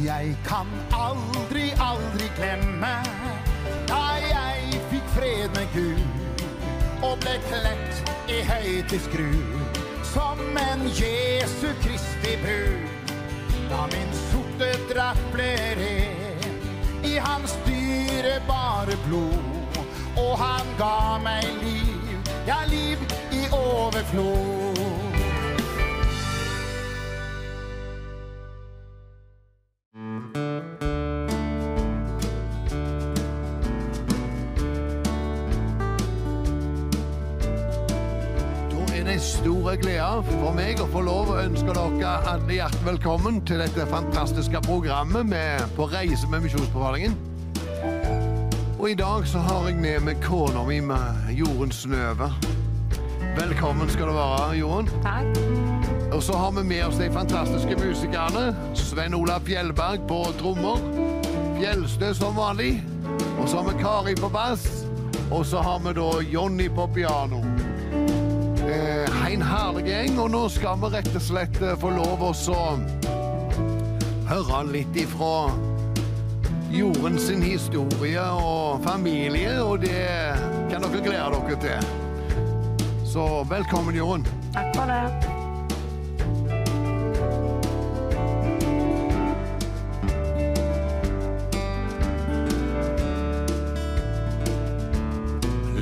Jeg kan aldri, aldri glemme da jeg fikk fred med Gud og ble kledt i høytisk skrud som en Jesu Kristi brud. Da min sorte drakt ble ren i hans dyrebare blod, og han ga meg liv, ja, liv i overflod. For meg å få lov å ønske dere alle hjertelig velkommen til dette fantastiske programmet med På reise med Misjonsbefalingen. Og i dag så har jeg med meg kona mi med Jorunn Snøve. Velkommen skal du være, Jorunn. Takk. Og så har vi med oss de fantastiske musikerne. Sven Olav Fjellberg på trommer. Fjellstø som vanlig. Og så har vi Kari på bass. Og så har vi da Jonny på piano. En herlig gjeng, og nå skal vi rett og slett eh, få lov å høre litt ifra jorden sin historie og familie, og det kan dere glede dere til. Så velkommen, Jorunn. Takk for det.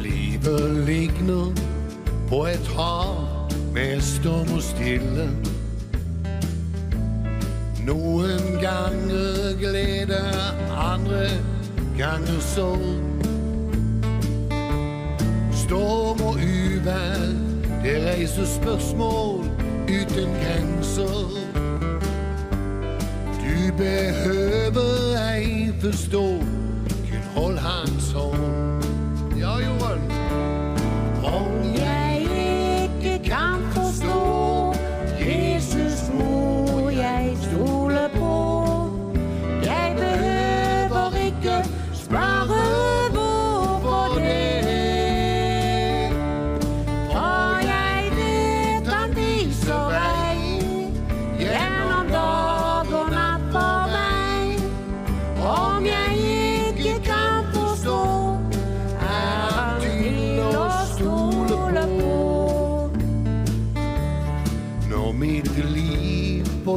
Livet ligner på et hav storm og stille. Noen ganger glede, andre ganger sorg. Storm og uvær, det reiser spørsmål uten grenser. Du behøver ei forstå, kun hold hans hånd. Ja, Johan.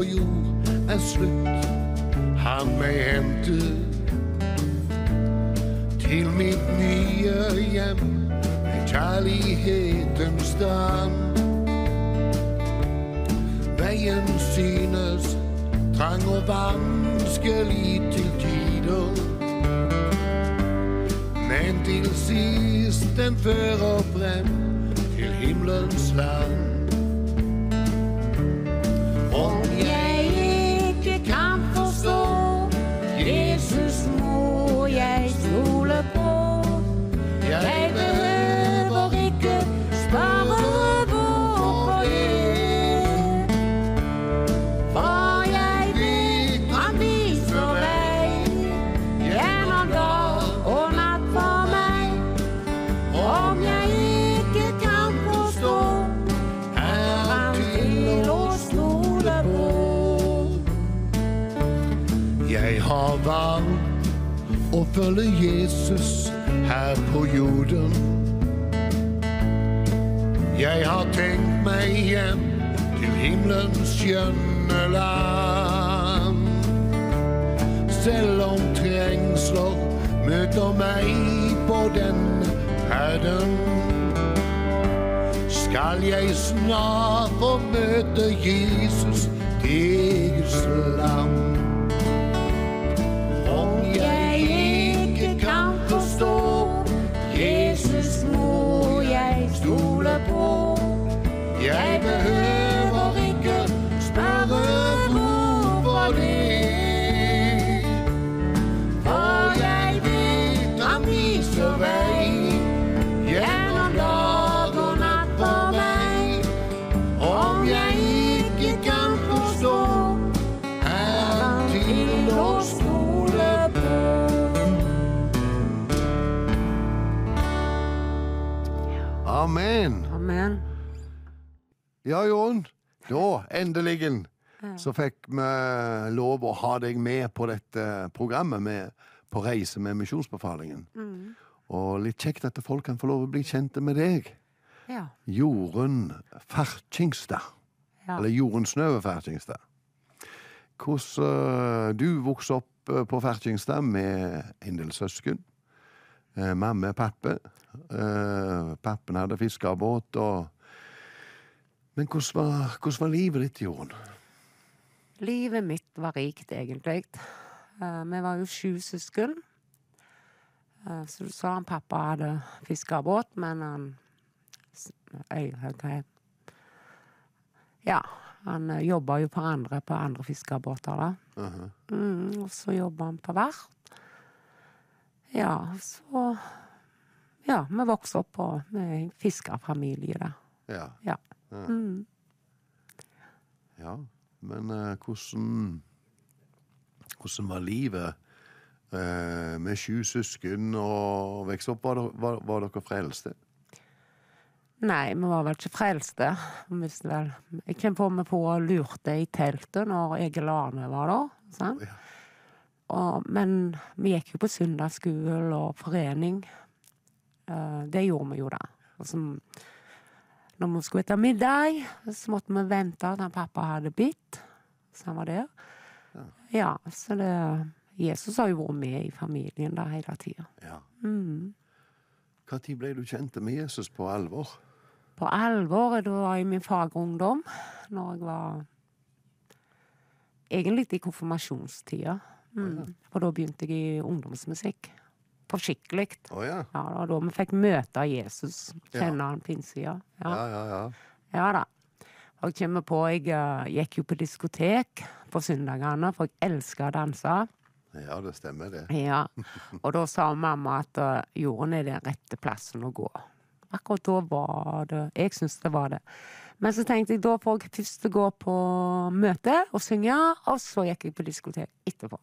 Jord er slutt, han meg hente til mitt nye hjem, i kjærlighetens dam. Veien synes trang og vanskelig til tider. Men til sist den fører frem til himmelens land. Skjønne land. Selv om trengsler møter meg på denne ferden, skal jeg snart få møte Jesus, Ja, Jon. Da, endelig. så fikk vi lov å ha deg med på dette programmet med, på reise med Misjonsbefalingen. Og litt kjekt at folk kan få lov å bli kjente med deg. Ja. Jorunn Ferkingstad. Ja. Eller Jorunn Snøve Ferkingstad. Hvordan øh, Du vokste opp øh, på Ferkingstad med en del søsken. Mamma Mamme og pappe. Eh, Pappen hadde fiskerbåt og Men hvordan var, hvordan var livet ditt, Jorunn? Livet mitt var rikt, egentlig. Eh, vi var jo sju søsken. Eh, så du sa han pappa hadde fiskerbåt, men han Øy, okay. Ja, han uh, jobba jo på andre på andre fiskerbåter, da. Mhm. Mm, og så jobba han på verft. Ja, så Ja, vi vokste opp på, fiskerfamilie, da. Ja. Ja. Mm. ja. Men eh, hvordan Hvordan var livet eh, med sju søsken og vekst opp? Var, var, var dere frelste? Nei, vi var vel ikke frelste. Vel Jeg kom på meg på og lurte i teltet når Egil Arne var der. Sant? Ja. Og, men vi gikk jo på søndagsskole og forening. Eh, det gjorde vi jo, da. Og så, når vi skulle spise middag, så måtte vi vente til pappa hadde bitt. Så han var der. Ja, så det Jesus har jo vært med i familien da hele tida. ja. Mm. Når ble du kjent med Jesus på alvor? På alvor, da var jeg i min fagungdom, når jeg var Egentlig i konfirmasjonstida. Mm. For da begynte jeg i ungdomsmusikk. På skikkelig. Oh, ja. Ja, det var da vi fikk møte Jesus. Kjenne han pinsida. Ja, Ja. ja, ja. ja da. Og jeg kommer på, jeg uh, gikk jo på diskotek på søndagene, for jeg elsker å danse. Ja, det stemmer, det. Ja, og da sa mamma at uh, jorden er den rette plassen å gå. Akkurat da var det Jeg syns det var det. Men så tenkte jeg da får jeg først gå på møte og synge, og så gikk jeg på diskotek etterpå.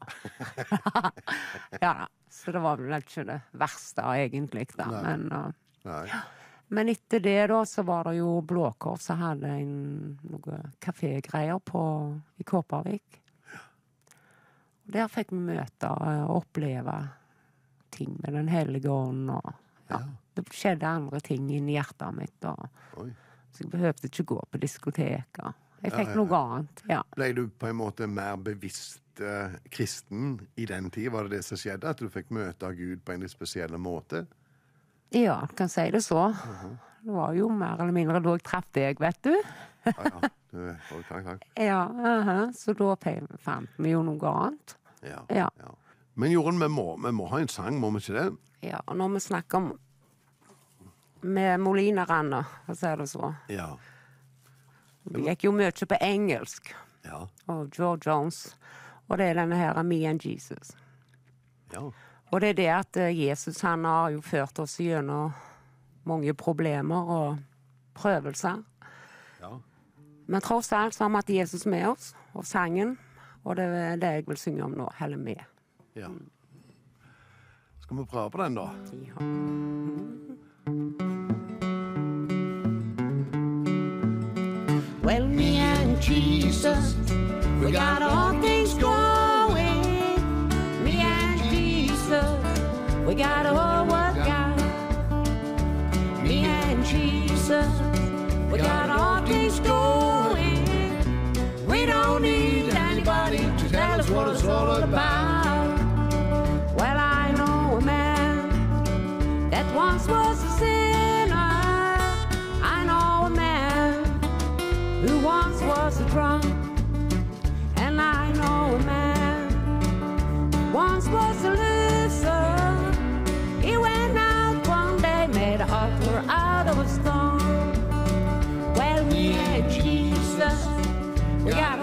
ja da. Så det var vel ikke det verste, egentlig, da. Nei. Men, uh, Nei. men etter det, da, så var det jo Blå Kors som hadde en, noe kafégreier på i Kåpervik. Og der fikk vi møte og oppleve ting med Den hellige ånd og ja. Det skjedde andre ting inni hjertet mitt, og, Oi. Så jeg behøvde ikke gå på diskoteker. Jeg Ja, fikk ja, noe annet. Ja. Ble du på en måte mer bevisst eh, kristen i den tid? Var det det som skjedde? At du fikk møte Gud på en litt spesiell måte? ja, kan si det så. Det var jo mer eller mindre da jeg traff deg, vet du. Ja, ja. Takk, takk. Ja, aha. Så da fant vi jo noe annet. Ja. Ja. ja. Men Jorunn, vi vi må ha en sang, må vi ikke det? Ja, når vi snakker om med molinerne, for å si det så Ja. Det gikk jo mye på engelsk. Ja. Og George Jones. Og det er denne her Me and Jesus. Ja. Og det er det at eh, Jesus han har jo ført oss gjennom mange problemer og prøvelser. ja. Men tross alt så har vi hatt Jesus med oss, og sangen. Og det er det jeg vil synge om nå. Heller med. ja. Skal vi prøve på den, da? Ja. Well, me and Jesus, we got all things going. Me and Jesus, we got all work out. Me and Jesus, has gone. Well, we had Jesus. We got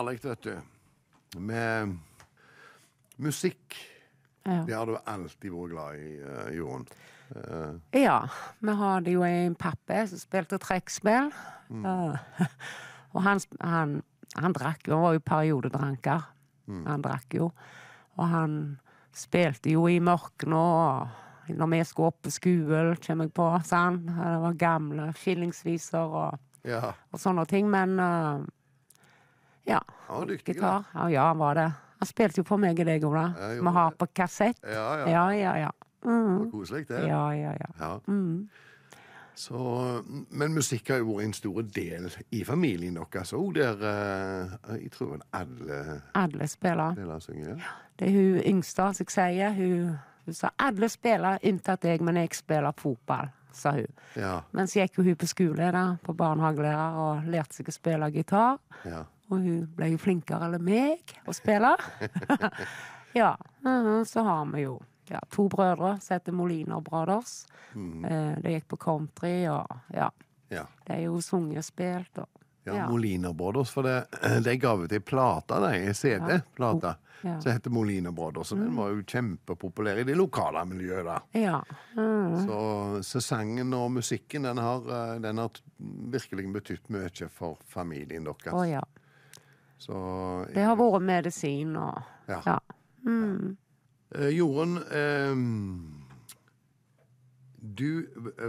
Herlig, vet du. Med musikk. Ja. Det har du alltid vært glad i, uh, Jorunn. Uh. Ja, vi hadde jo en pappa som spilte trekkspill. Ja. Og han, han, han drakk jo, han var jo periodedranker. Han drakk jo. Og han spilte jo i mørket nå. Når vi skulle opp på skolen, kommer jeg på. Sant? Det var gamle skillingsviser og, ja. og sånne ting. Men eh, ja. Han var dyktig. da. Ja, ja, han var det. Han spilte jo for meg og deg, Ola. Vi har på kassett. Ja, ja. Ja, ja, ja. Det Mm. var Koselig, det. Ja, ja, ja. Ja. Mm. Så, men musikk har jo vært en stor del i familien deres òg, der eh, jeg tror alle Alle spiller. deler synger. Ja. Det er hun yngste som jeg sier. Hun, hun sa alle spiller unntatt jeg, men jeg spiller fotball, sa hun. Ja, Men så gikk hun på skole da, på barnehagelærer og lærte seg å spille gitar. ja. Og hun ble jo flinkere enn meg å spille. ja. mhm, Så har vi jo ja, to brødre som heter Moliner Brothers. Eh, De gikk på country, og ja. ja. De er jo sunget spilt. Og, Ja, Ja. Moliner Brothers, for det, de ga ut ei plate, ei CD-plate, Ja. som heter Moliner Brothers. Og den var jo kjempepopulær i det lokale miljøet der. ja. Mm. Så, så sangen og musikken, den har, eh, den har virkelig betydd mye for familien deres. Å ja. Så Det har vært medisin og Ja. ja. Mm. Eh, Jorunn, eh, du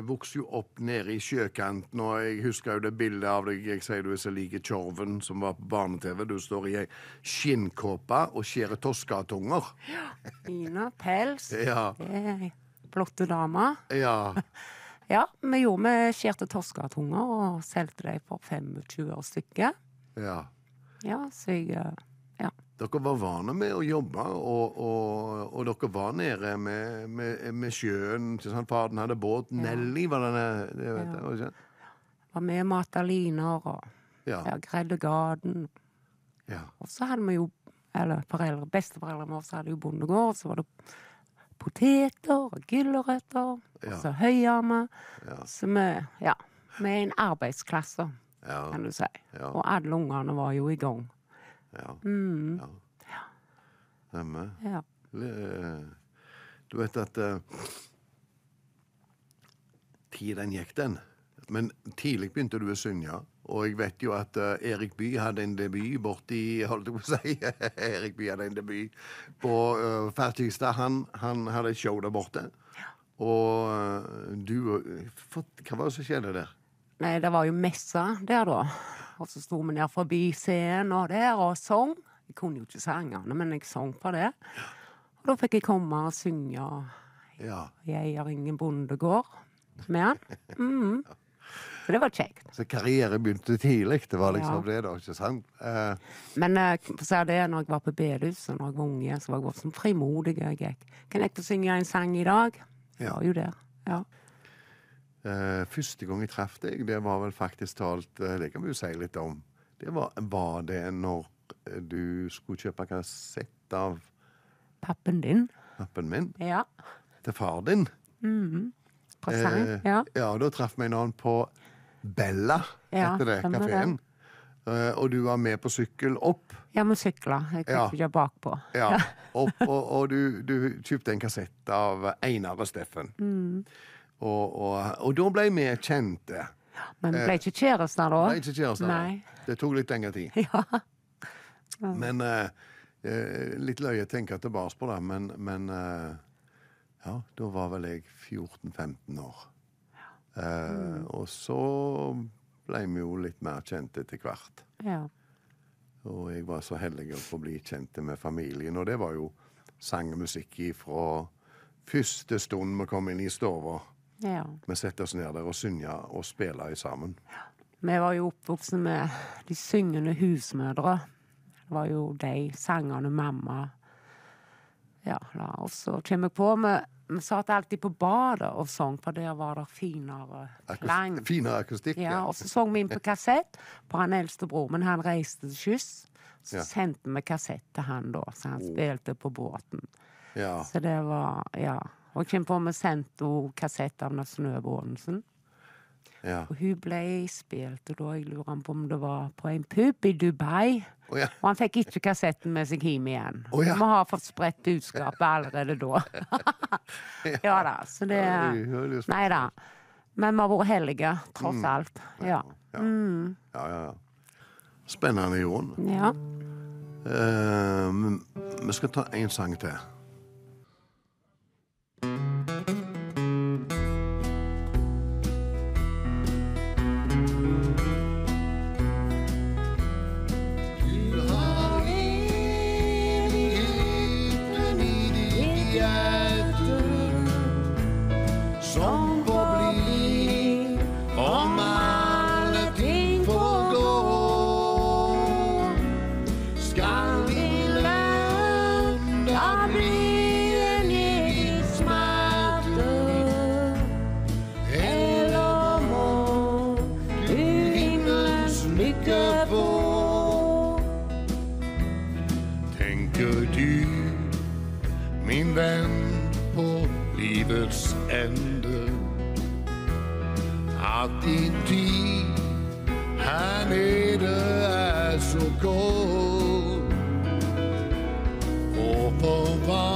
vokste jo opp nede i sjøkanten, og jeg husker jo det bildet av deg. Jeg sier du er så lik Tjorven som var på barne-TV. Du står i ei skinnkåpe og skjærer toskatunger. Ja. Fine pels. Ja, Det flotte damer. ja. Ja, vi gjorde vi skjærte toskatunger og solgte dem for 25 år stykket. ja. Ja, så jeg eh, Ja. Dere var vane med å jobbe, og, og, og dere var nede med, med, med sjøen. Sånn. Faren hadde båt. Nelly var denne det vet jeg, var det ikke? Var med og mata liner og Ja. ja, greide gaten. ja. Og så hadde vi jo Eller foreldre, besteforeldrene våre hadde jo bondegård. Så var det poteter og gulrøtter. Ja. Og så høyarmer. Ja. Så vi Ja. Vi er en arbeidsklasse, Ja. kan du si. Ja. Og alle ungene var jo i gang. ja. Mm. ja. Stemmer. Ja. Du vet at uh, Tiden gikk, den. Men tidlig begynte du å synge. Og jeg vet jo at uh, Erik Bye hadde en debut borti Holdt jeg på å si. Erik Bye hadde en debut på uh, Fertigstad. Han, han hadde et show der borte. Og eh, du Hva var det som skjedde der? Nei, det var jo messa der, da. Og så sto vi ned forbi scenen og der og sang. Jeg kunne jo ikke sangene, men jeg sang på det. Og da fikk jeg komme og synge Ja. 'Jeg er ingen bondegård' med han. Mm. Så det var kjekt. Så karriere begynte tidlig. Det var liksom Ja. det, da. Ikke sant? Eh, Men eh, for å si det, når jeg var på bedehuset når jeg var unge, så var jeg sånn frimodig. Jeg gikk. Kan jeg få synge en sang i dag? Ja. var jo der. Ja. Eh, første gang jeg traff deg, det var vel faktisk talt eh, Det kan vi jo si litt om. Det var, var det når eh, du skulle kjøpe kassett av Pappen din. pappen min Ja. til far din. Presang. Eh, ja. ja, da traff vi en annen på Bella, Ja, heter det, kafeen. Og du var med på sykkel opp. Ja, vi sykla. Jeg Ja. fikk ikke bakpå. Ja, opp og, og du, du kjøpte en kassett av Einar og Steffen. Mm. Og, og, og da ble vi kjente. Men ble ikke kjærester da. Ble ikke kjærester. Nei. Det tok litt lengre tid. Ja. Men eh, eh, Litt løye å tenke tilbake på det, men, men eh, Ja, da var vel jeg 14-15 år. Eh, Og så ble vi jo litt mer kjent etter hvert. ja. Og jeg var så heldig å få bli kjent med familien, og det var jo sang og musikk fra første stund vi kom inn i stua. Ja. Vi setter oss ned der og synger og spiller sammen. Vi var jo oppvokst med de syngende husmødre. Det var jo de sangene mamma Ja, la oss så kommer jeg på Vi, vi satt alltid på badet og sang, for der var det finere klang. Akus- Finere akustikk. Ja, ja. og så sang vi inn på kassett på han eldste bror, men han reiste til skyss. Så Ja. sendte vi kassett til han da, så han spilte på båten. Ja. Så det var Ja. Og kom på vi sendte henne kassett av Snø Baarensen. ja. Og hun ble spilt, og da jeg lurer på om det var på en pub i Dubai. Oh, ja. Og han fikk ikke kassetten med seg hjem igjen. Oh, ja. Vi har fått spredt budskapet allerede da. ja da, så det Nei da. Men vi har vært heldige, tross Mm. alt. Ja. Ja. ja, ja, ja. Spennende, Jon. ja. Uh, vi skal ta en sang til. Tenker du, min venn, på livets ende? At din tid her nede er så kort? Og for hva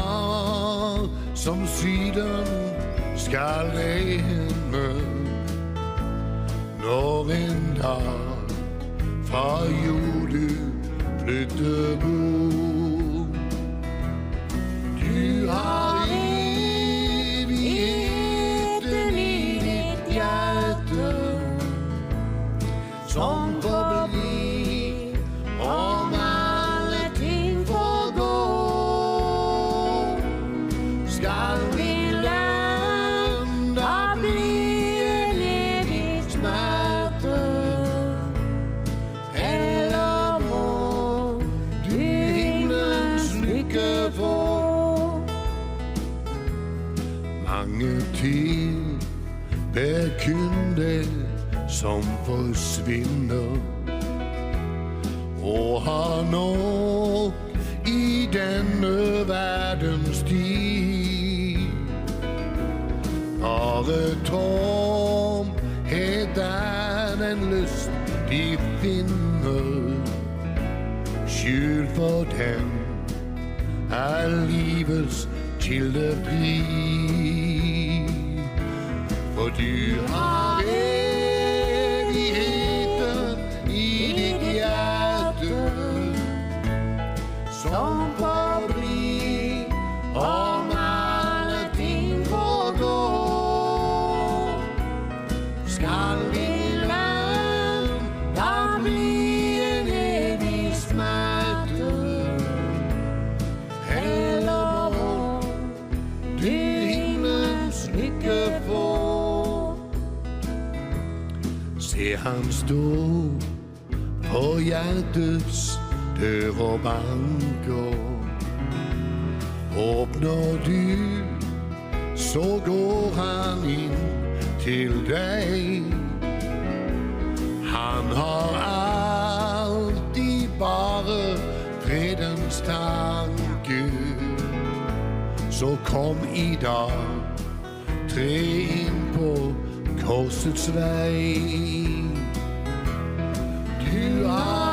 som Syden skal ende når en dag fra jord du flytter bort. Som forsvinner. Og har nok de finner. Skjul for den er livets kilde fri. For du har og banker. Åpner du, så går han inn til deg. Han har alltid bare fredens tanke. Så kom i dag, tre inn på korsets vei. Du har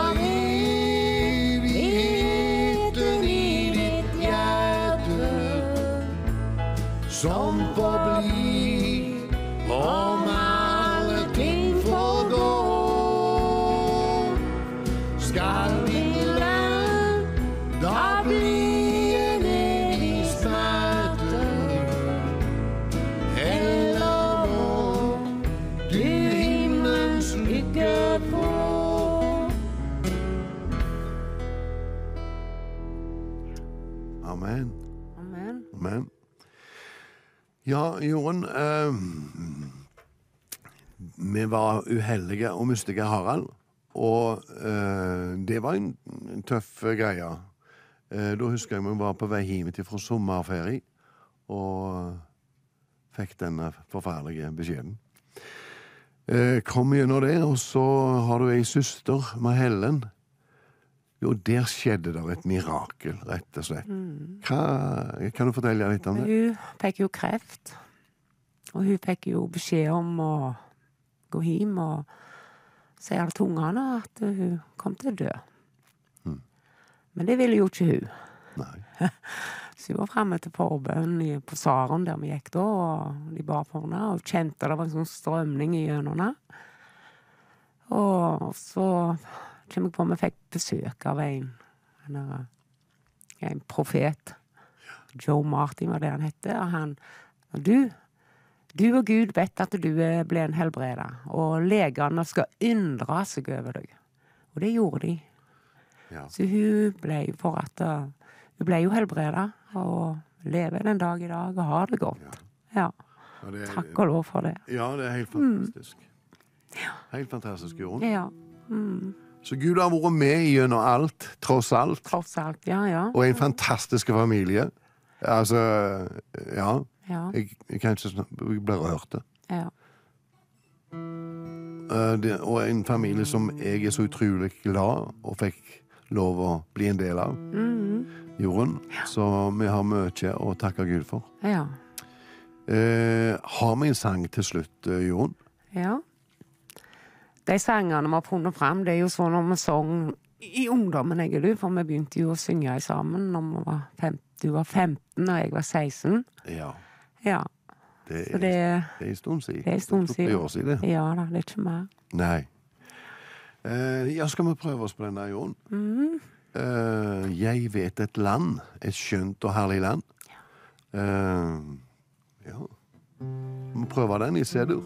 som forblir om Ja, Jorunn. eh, vi var uheldige og mistet Harald. Og eh, det var en, tøff greie. Eh, da husker jeg vi var på vei hjem fra sommerferie og fikk denne forferdelige beskjeden. Eh, kom gjennom det, og så har du ei søster med Hellen. Jo, der skjedde det et mirakel, rett og slett. Hva, kan du fortelle litt om det? Hun fikk jo kreft. Og hun fikk jo beskjed om å gå hjem og si alle til ungene at hun kom til å dø. Men det ville jo ikke hun. Nei. Så hun var fremme til forbønn på Saren, der vi gikk da, og de ba for henne, og kjente det var en sånn strømning i gjennom henne. Og så kommer jeg på vi fikk besøk av en, en, en profet. Joe Martin var det han hette. Og han du, du og Gud vet at du ble en helbreder, og legene skal undre seg over deg. Og det gjorde de. Ja. Så hun ble jo for at uh, Hun ble jo helbreda, og lever den dag i dag og har det godt. Ja. Ja, det, er- Takk og lov for det. Ja, det er helt fantastisk. Helt fantastisk, Jorunn. Ja. Så Gud har vært med gjennom alt, tross alt. Tross alt. Ja, ja. Og en fantastisk familie. Altså, ja. Ja. Jeg, jeg kan ikke snakke Jeg blir rørt. ja. Eh, det, og en familie som jeg er så utrolig glad og fikk lov å bli en del av. Jorunn. Så vi har mye å takke Gud for. ja. Eh, har vi en sang til slutt, eh, Jorunn? Ja. De sangene vi har funnet fram, det er jo sånn når vi sang i ungdommen, jeg og du, for vi begynte jo å synge sammen når vi var fem, du var 15 og jeg var 16. Ja. Ja. Det er, det, det er en stund siden. det er en stund siden. år siden. Ja da, det er ikke mer. Nei. Uh, ja, skal vi prøve oss på denne, Jon? Mm. Uh, jeg vet et land, et skjønt og herlig land. Eh, ja. Vi må prøve den i C-dur.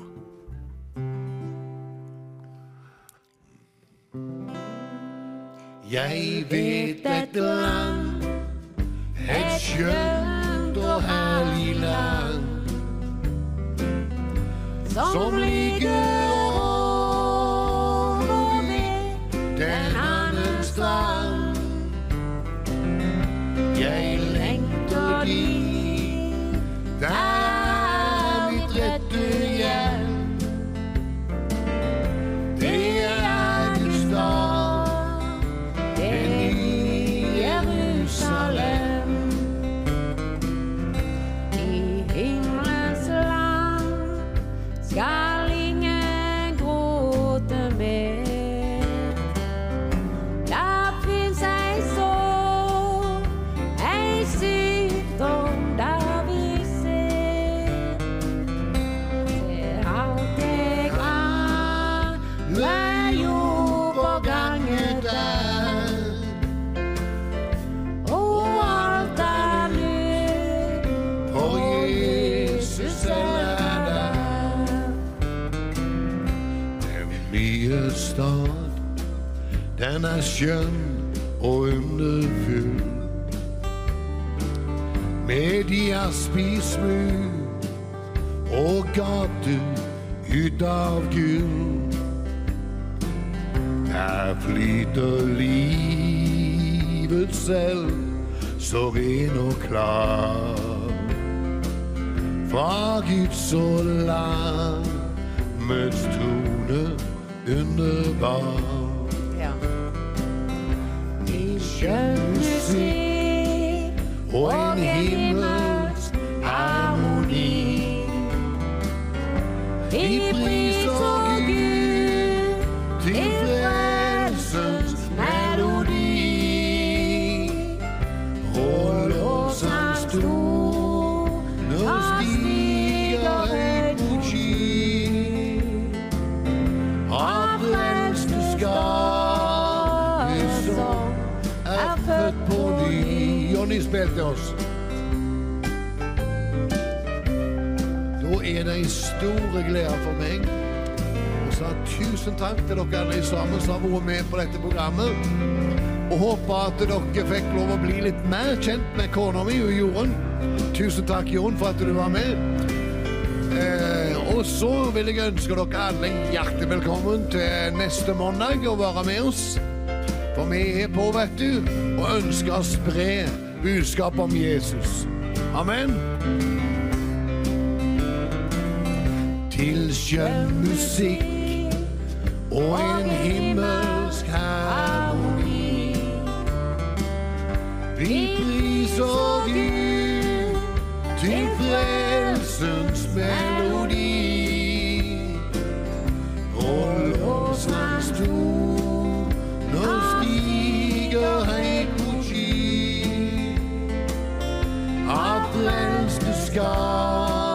Jeg vet et land, et skjønt og herlig land som ligger den er skjønn og underfull. Med jaspissmur og gater ut av gull. Her flyter livet selv, så ren og klar. Fra Guds og lammets trone underbar. Ja. I skjønn musikk Og en himmelsk harmoni. Vi en stor glede for meg Og sa tusen takk til dere alle sammen som har vært med på dette programmet. Og håper at dere fikk lov å bli litt mer kjent med kona mi og Jorunn. Tusen takk, Jorunn, for at du var med. Eh, Og så vil jeg ønske dere alle hjertelig velkommen til neste mandag og være med oss. For vi er på, vet du, og ønsker å spre budskapet om Jesus. Amen. tillkörd musik och en himmelsk harmoni. Vi priser Gud till frälsens melodi och lovsångs toner stiger höjd mot skyn av frälste skar